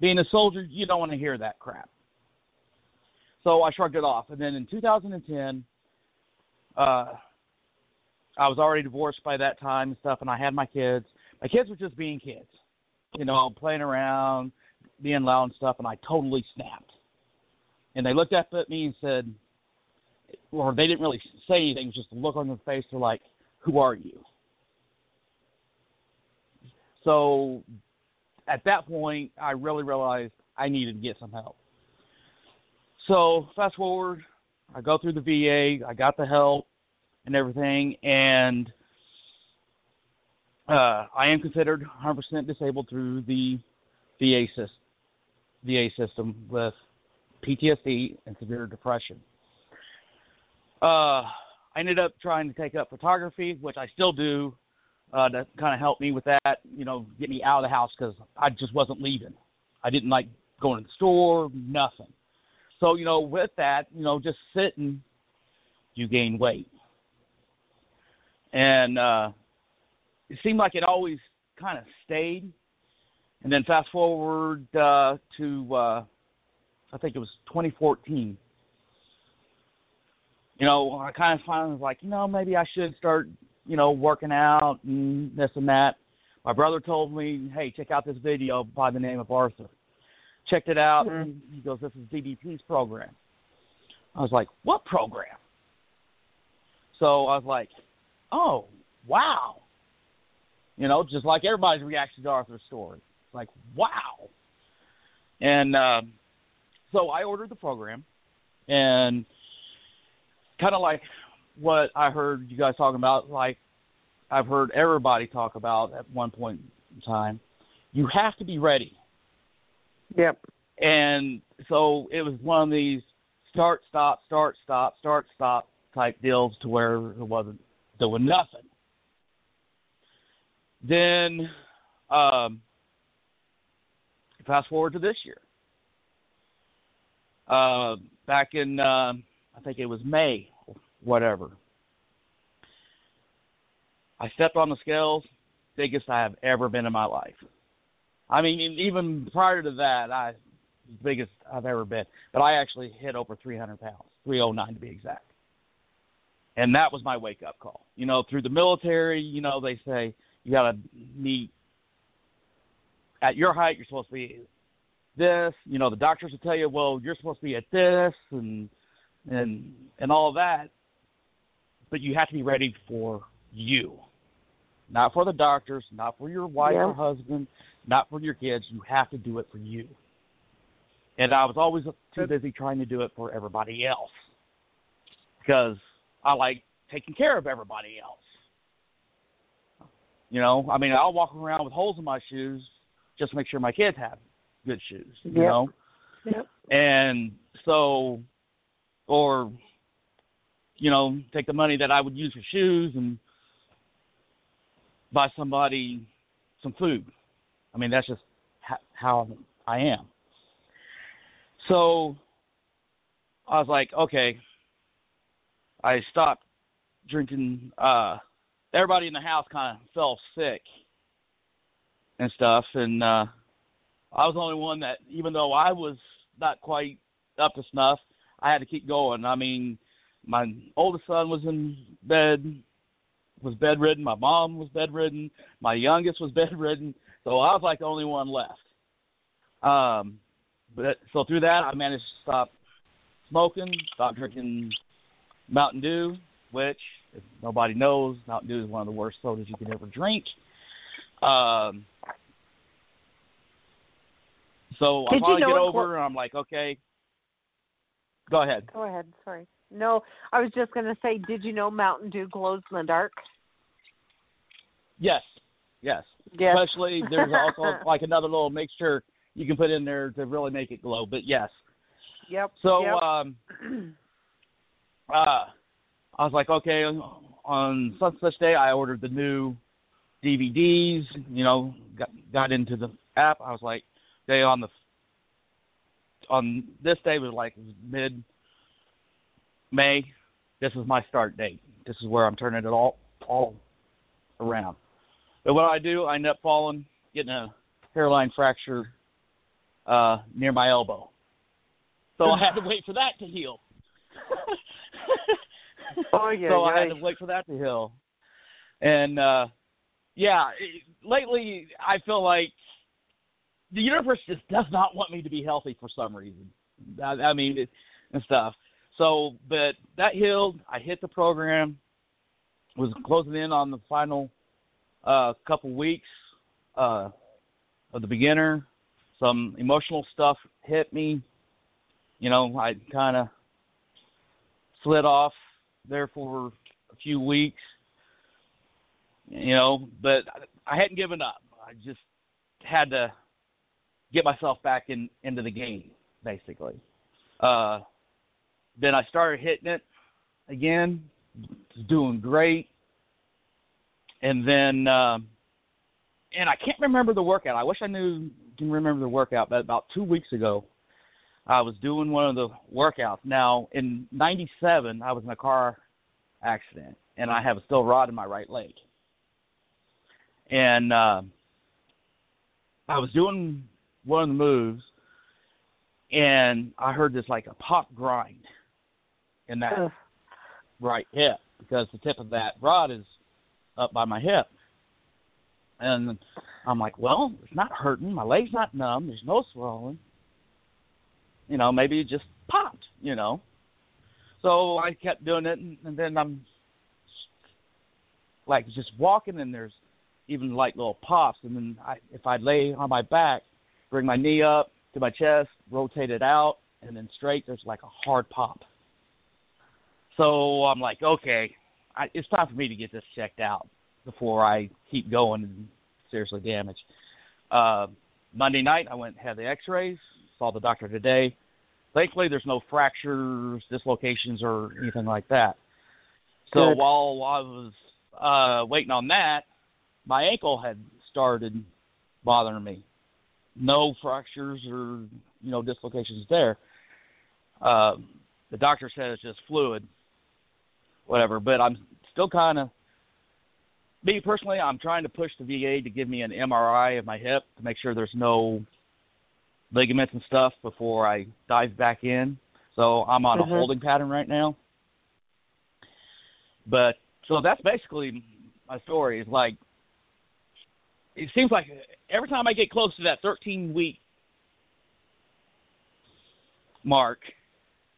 Being a soldier, you don't want to hear that crap. So I shrugged it off. And then in 2010, uh, I was already divorced by that time and stuff, and I had my kids. My kids were just being kids, you know, playing around, being loud and stuff, and I totally snapped. And they looked up at me and said, or they didn't really say anything, just a look on their face. They're like, "Who are you?" So at that point, I really realized I needed to get some help. So fast forward, I go through the VA, I got the help and everything, and uh, I am considered 100% disabled through the VA system, VA system with PTSD and severe depression. Uh, I ended up trying to take up photography, which I still do, uh, to kind of help me with that, you know, get me out of the house because I just wasn't leaving. I didn't like going to the store, nothing. So, you know, with that, you know, just sitting, you gain weight. And uh, it seemed like it always kind of stayed. And then fast forward uh, to, uh, I think it was 2014. You know, I kind of finally was like, you know, maybe I should start, you know, working out and this and that. My brother told me, hey, check out this video by the name of Arthur checked it out. Mhm. And he goes, "This is DDP's program." I was like, "What program?" So I was like, "Oh, wow!" You know, just like everybody's reaction to Arthur's story, like, "Wow!" And um, so I ordered the program, and kind of like what I heard you guys talking about, like I've heard everybody talk about at one point in time. You have to be ready. Yep. And so it was one of these start, stop, start, stop, start, stop type deals to where it wasn't doing nothing. Then, um, fast forward to this year. Uh, back in, uh, I think it was May, whatever. I stepped on the scales, biggest I have ever been in my life. I mean, even prior to that, I biggest I've ever been. But I actually hit over 300 pounds, 309 to be exact. And that was my wake up call. You know, through the military, you know, they say you got to meet at your height. You're supposed to be this. You know, the doctors will tell you, well, you're supposed to be at this, and and and all that. But you have to be ready for you, not for the doctors, not for your wife Yeah. or husband, not for your kids. You have to do it for you. and I was always too busy trying to do it for everybody else because I like taking care of everybody else. You know, I mean, I'll walk around with holes in my shoes just to make sure my kids have good shoes. You Yep. know, Yep. and so, or you know, take the money that I would use for shoes and buy somebody some food. I mean, that's just how I am. So I was like, okay. I stopped drinking. Uh, everybody in the house kind of fell sick and stuff, and uh, I was the only one that, even though I was not quite up to snuff, I had to keep going. I mean, my oldest son was in bed, was bedridden. My mom was bedridden. My youngest was bedridden. So I was like the only one left. Um, but so through that, I managed to stop smoking, stop drinking Mountain Dew, which if nobody knows, Mountain Dew is one of the worst sodas you can ever drink. Um, so I Did you finally know get over, and I'm like, okay. Go ahead. Go ahead. Sorry. No, I was just going to say, did you know Mountain Dew glows in the dark? Yes, yes. Yes. Especially there's also like another little mixture you can put in there to really make it glow. But yes. Yep. So yep. um uh I was like, okay, on such such day I ordered the new DVDs, you know, got got into the app. I was like, okay, on the on this day was like mid May. This is my start date. This is where I'm turning it all all around. But what I do, I end up falling, getting a hairline fracture uh, near my elbow. So I had to wait for that to heal. oh yeah. so I had to wait for that to heal. And uh yeah, it, lately I feel like the universe just does not want me to be healthy for some reason. I, I mean, it, and stuff. So, but that healed. I hit the program. Was closing in on the final uh, couple weeks uh, of the beginner. Some emotional stuff hit me. You know, I kind of slid off there for a few weeks. You know, but I hadn't given up. I just had to get myself back in into the game, basically. Uh, then I started hitting it again, doing great, and then um, and I can't remember the workout. I wish I knew can remember the workout, but about two weeks ago, I was doing one of the workouts. Now in '97, I was in a car accident, and I have a steel rod in my right leg, and uh, I was doing one of the moves, and I heard this like a pop grind in that Ugh. right hip because the tip of that rod is up by my hip. And I'm like, well, it's not hurting. My leg's not numb. There's no swelling. You know, maybe it just popped, you know. So I kept doing it, and, and then I'm like just walking, and there's even like little pops. And then I, if I lay on my back, bring my knee up to my chest, rotate it out, and then straight, there's like a hard pop. So I'm like, okay, I, it's time for me to get this checked out before I keep going and seriously damage. Uh, Monday night, I went and had the X-rays. Saw the doctor today. Thankfully, there's no fractures, dislocations, or anything like that. So Good. while I was uh, waiting on that, my ankle had started bothering me. No fractures or you know dislocations there. Uh, the doctor said it's just fluid, whatever. But I'm still kind of me personally. I'm trying to push the VA to give me an MRI of my hip to make sure there's no ligaments and stuff before I dive back in. So I'm on Mhm. a holding pattern right now. But so that's basically my story. Is like it seems like every time I get close to that 13 week mark,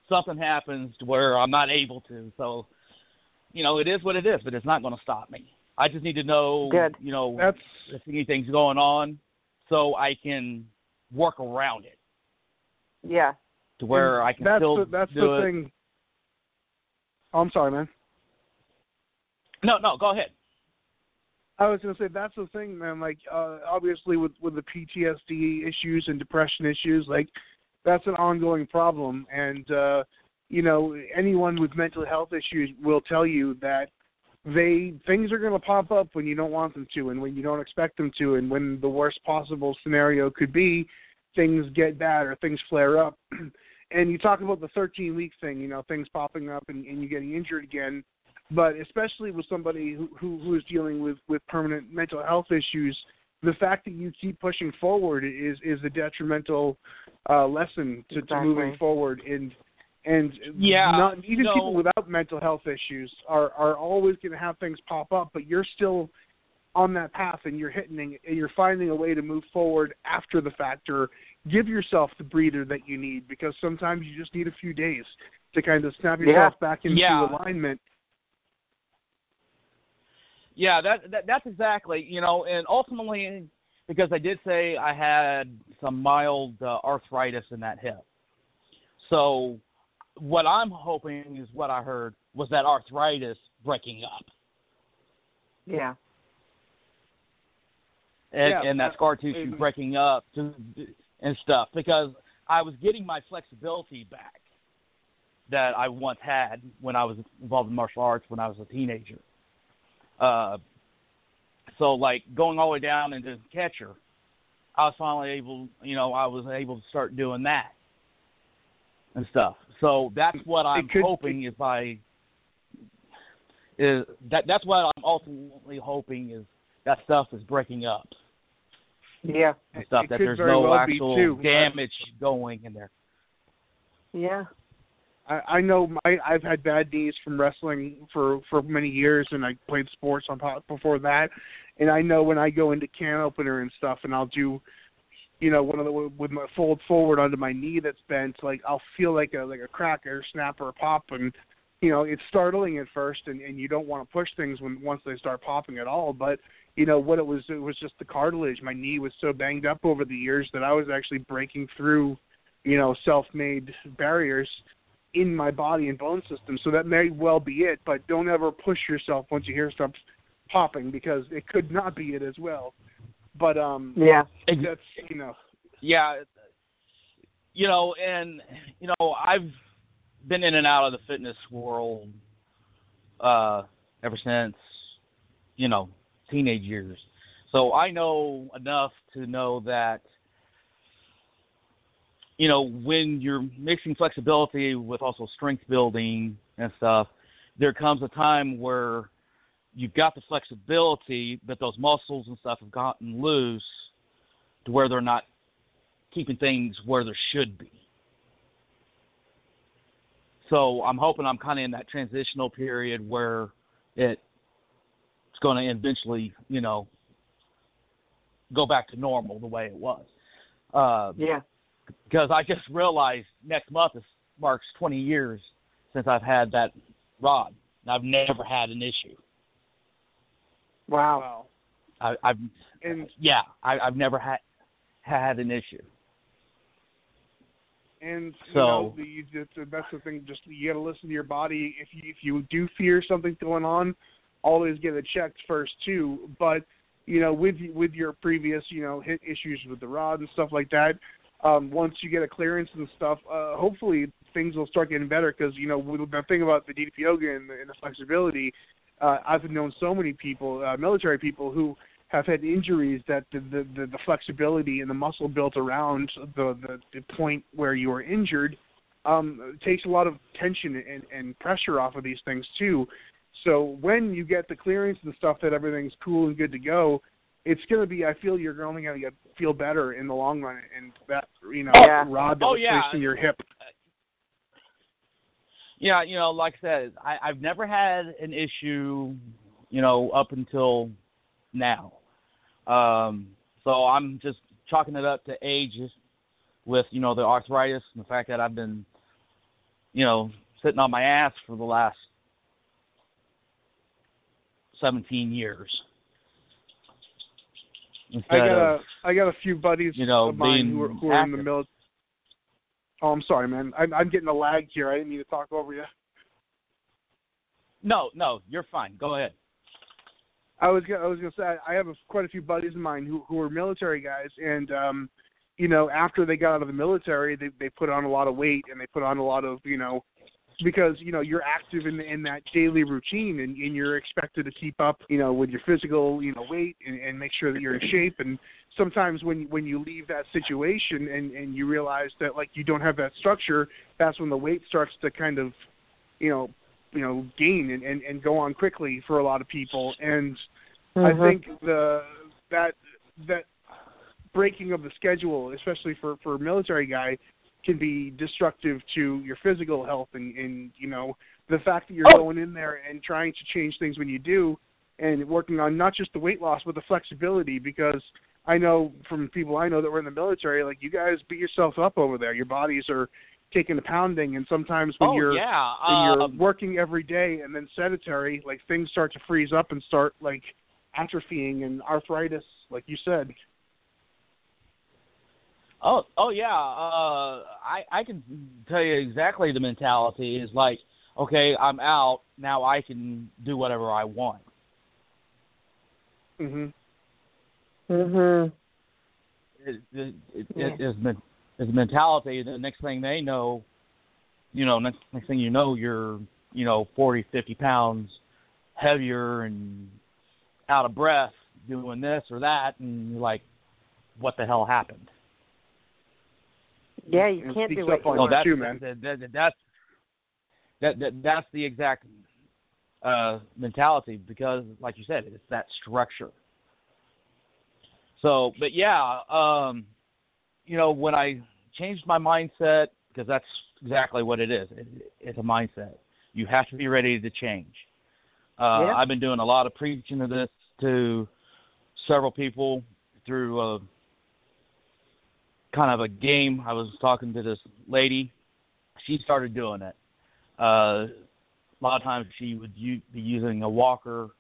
something happens to where I'm not able to. So, you know, it is what it is, but it's not going to stop me. I just need to know, Good. you know, That's if anything's going on, so I can work around it. Yeah. to where I can that's still the, that's do the it. thing. Oh, I'm sorry, man. No, no, go ahead. I was gonna say that's the thing, man. Like, uh, obviously with with the PTSD issues and depression issues, like that's an ongoing problem. And uh, you know, anyone with mental health issues will tell you that they things are gonna pop up when you don't want them to, and when you don't expect them to, and when the worst possible scenario could be, things get bad or things flare up. and you talk about the 13 week thing, you know, things popping up and, and you getting injured again but especially with somebody who, who who is dealing with with permanent mental health issues the fact that you keep pushing forward is is a detrimental uh lesson to, to moving forward and and Yeah, not even no. people without mental health issues are are always going to have things pop up but you're still on that path and you're hitting and you're finding a way to move forward after the fact or give yourself the breather that you need because sometimes you just need a few days to kind of snap yourself back into Yeah. alignment Yeah, that, that that's exactly you know, and ultimately because I did say I had some mild uh, arthritis in that hip. So what I'm hoping is what I heard was that arthritis breaking up Yeah. And, Yeah, and that scar tissue breaking up to, and stuff because I was getting my flexibility back that I once had when I was involved in martial arts when I was a teenager. Uh, so like going all the way down into catcher, I was finally able, you know, I was able to start doing that and stuff. So that's what I'm could- hoping is by is that that's what I'm ultimately hoping is that stuff is breaking up Yeah. and stuff It that could there's very no well be, actual too, but- damage going in there. Yeah. I, I know my, I've had bad knees from wrestling for for many years, and I played sports on top before that. And I know when I go into can opener and stuff, and I'll do, you know, one of the with my fold forward onto my knee that's bent, like I'll feel like a like a crack or a snap or a pop, and you know it's startling at first, and and you don't want to push things when once they start popping at all. But you know what it was, it was just the cartilage. My knee was so banged up over the years that I was actually breaking through, you know, self-made barriers in my body and bone system. So that may well be it, but don't ever push yourself once you hear stuff popping because it could not be it as well. But um Yeah. that's you know Yeah, you know, and you know, I've been in and out of the fitness world uh ever since you know teenage years. So I know enough to know that you know when you're mixing flexibility with also strength building and stuff, there comes a time where you've got the flexibility, but those muscles and stuff have gotten loose to where they're not keeping things where they should be. So I'm hoping I'm kind of in that transitional period where it going to eventually, you know, go back to normal the way it was. Uh, Yeah. because I just realized next month is, marks 20 years since I've had that rod. And I've never had an issue. Wow. wow. I, I've And yeah, I, I've never had had an issue. and you So- know you just, that's the thing. Just you got to listen to your body. If you if you do fear something's going on, always get it checked first too. But you know with with your previous you know hit issues with the rod and stuff like that. Um, once you get a clearance and stuff, uh, hopefully things will start getting better because you know the thing about the DDP yoga and the, and the flexibility, uh, I've known so many people, uh, military people who have had injuries that the, the the the flexibility and the muscle built around the the, the point where you were injured um takes a lot of tension and, and pressure off of these things too. So when you get the clearance and stuff that everything's cool and good to go, it's going to be. I feel you're only going to get feel better in the long run. And that you know Yeah. rod that Oh, was yeah. placed in your hip. Yeah, you know, like I said, I, I've never had an issue, you know, up until now. Um, so I'm just chalking it up to age with, you know, the arthritis and the fact that I've been, you know, sitting on my ass for the last 17 years. I got of, a I got a few buddies you know, of mine who are, who are in the military. Oh, I'm sorry, man. I'm, I'm getting a lag here. I didn't mean to talk over you. No, no, you're fine. Go ahead. I was gonna, I was gonna say I have a, quite a few buddies of mine who who are military guys, and um, you know, after they got out of the military, they they put on a lot of weight and they put on a lot of you know, because you know you're active in in that daily routine and, and you're expected to keep up you know with your physical you know weight and, and make sure that you're in shape and sometimes when when you leave that situation and and you realize that like you don't have that structure that's when the weight starts to kind of you know you know gain and and, and go on quickly for a lot of people and Mhm. I think the that that breaking of the schedule, especially for for a military guy, can be destructive to your physical health and and you know the fact that you're Oh. going in there and trying to change things when you do and working on not just the weight loss but the flexibility because I know from people I know that were in the military like you guys beat yourself up over there your bodies are taking a pounding and sometimes when oh you're yeah. when you're um, working every day and then sedentary, like things start to freeze up and start like atrophying and arthritis, like you said. Oh, oh yeah. Uh, I I can tell you exactly the mentality is like, okay, I'm out now. I can do whatever I want. Mhm. Mhm. It, it, it, Yeah. it is men- is mentality. The next thing they know, you know, next next thing you know, you're you know 40, 50 pounds heavier and out of breath doing this or that, and you're like, what the hell happened? Yeah, you can't do what you on No, that's too, man. that, that, that, that's that, that that's the exact uh, mentality because, like you said, it's that structure. So, but yeah, um, you know, when I changed my mindset, because that's exactly what it is. It, it's a mindset. You have to be ready to change. Uh, Yeah. I've been doing a lot of preaching of this to several people through uh, kind of a game. I was talking to this lady. She started doing it. Uh, a lot of times she would u- be using a walker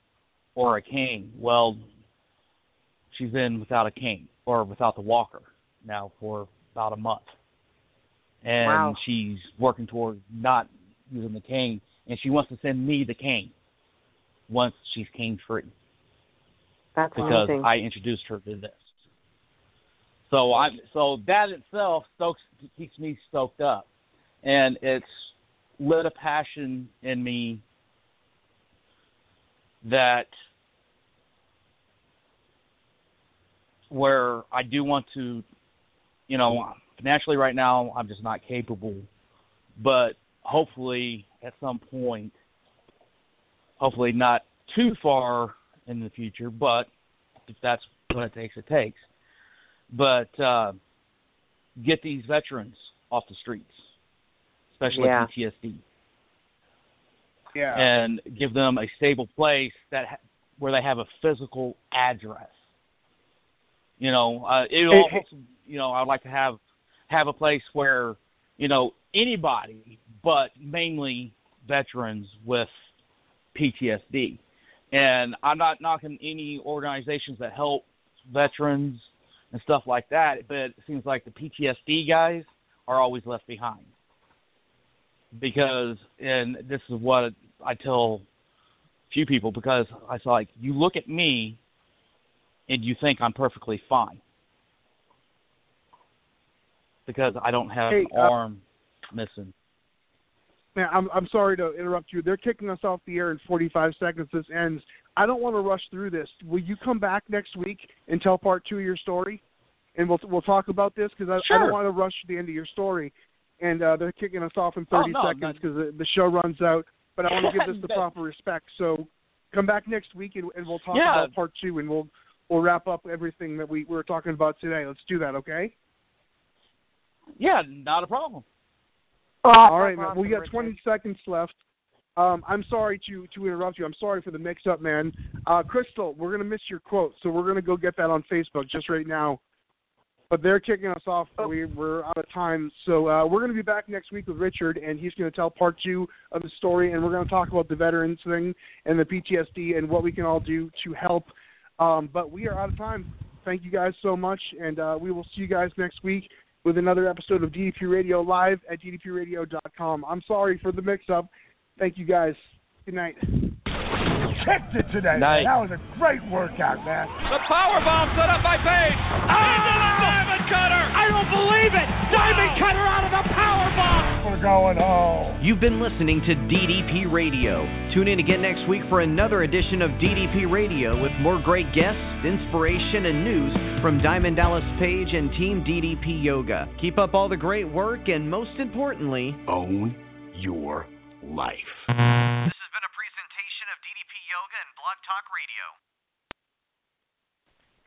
or a cane. Well, she's been without a cane or without the walker now for about a month. And Wow. she's working toward not using the cane, and she wants to send me the cane once she's cane free That's because amazing. I introduced her to this. So I so that itself stokes keeps me stoked up, and it's lit a passion in me that where I do want to, you know, financially right now I'm just not capable, but hopefully at some point, hopefully not too far in the future, but if that's what it takes, it takes. But uh, get these veterans off the streets, especially Yeah. PTSD, Yeah. and give them a stable place that ha- where they have a physical address. You know, uh, it Hey, also, you know, I'd like to have have a place where you know anybody, but mainly veterans with PTSD. And I'm not knocking any organizations that help veterans and stuff like that, but it seems like the PTSD guys are always left behind. Because, and this is what I tell a few people, because I was like, you look at me and you think I'm perfectly fine. Because I don't have Hey, an uh, arm missing. Man, I'm I'm sorry to interrupt you. They're kicking us off the air in 45 seconds. This ends. I don't want to rush through this. Will you come back next week and tell part two of your story, and we'll we'll talk about this because I, I don't want to rush to the end of your story. And uh, they're kicking us off in Oh, 30 no, seconds because the, the show runs out. But I want to give this the proper respect. So come back next week and, and we'll talk Yeah. about part two and we'll we'll wrap up everything that we, we were talking about today. Let's do that, okay? Yeah, not a problem. All right, man. Awesome, We got 20 seconds left. Um, I'm sorry to to interrupt you. I'm sorry for the mix-up, man. Uh, Crystal, we're gonna miss your quote, so we're gonna go get that on Facebook just right now. But they're kicking us off. We, we're out of time, so uh, we're gonna be back next week with Richard, and he's gonna tell part two of the story, and we're gonna talk about the veterans thing and the PTSD and what we can all do to help. Um, but we are out of time. Thank you guys so much, and uh, we will see you guys next week. with another episode of DDP Radio live at ddpradio.com. I'm sorry for the mix-up. Thank you guys. Good night. Kicked it today. Night. That was a great workout, man. The power bomb set up by Page. Ah! Into the diamond cutter. I don't believe it. Ah! Diamond cutter out of the power bomb. We're going home. You've been listening to DDP Radio. Tune in again next week for another edition of DDP Radio with more great guests, inspiration, and news from Diamond Dallas Page and Team DDP Yoga. Keep up all the great work and, most importantly, Own your life. Mm. This has been a presentation of DDP Yoga and Blog Talk Radio.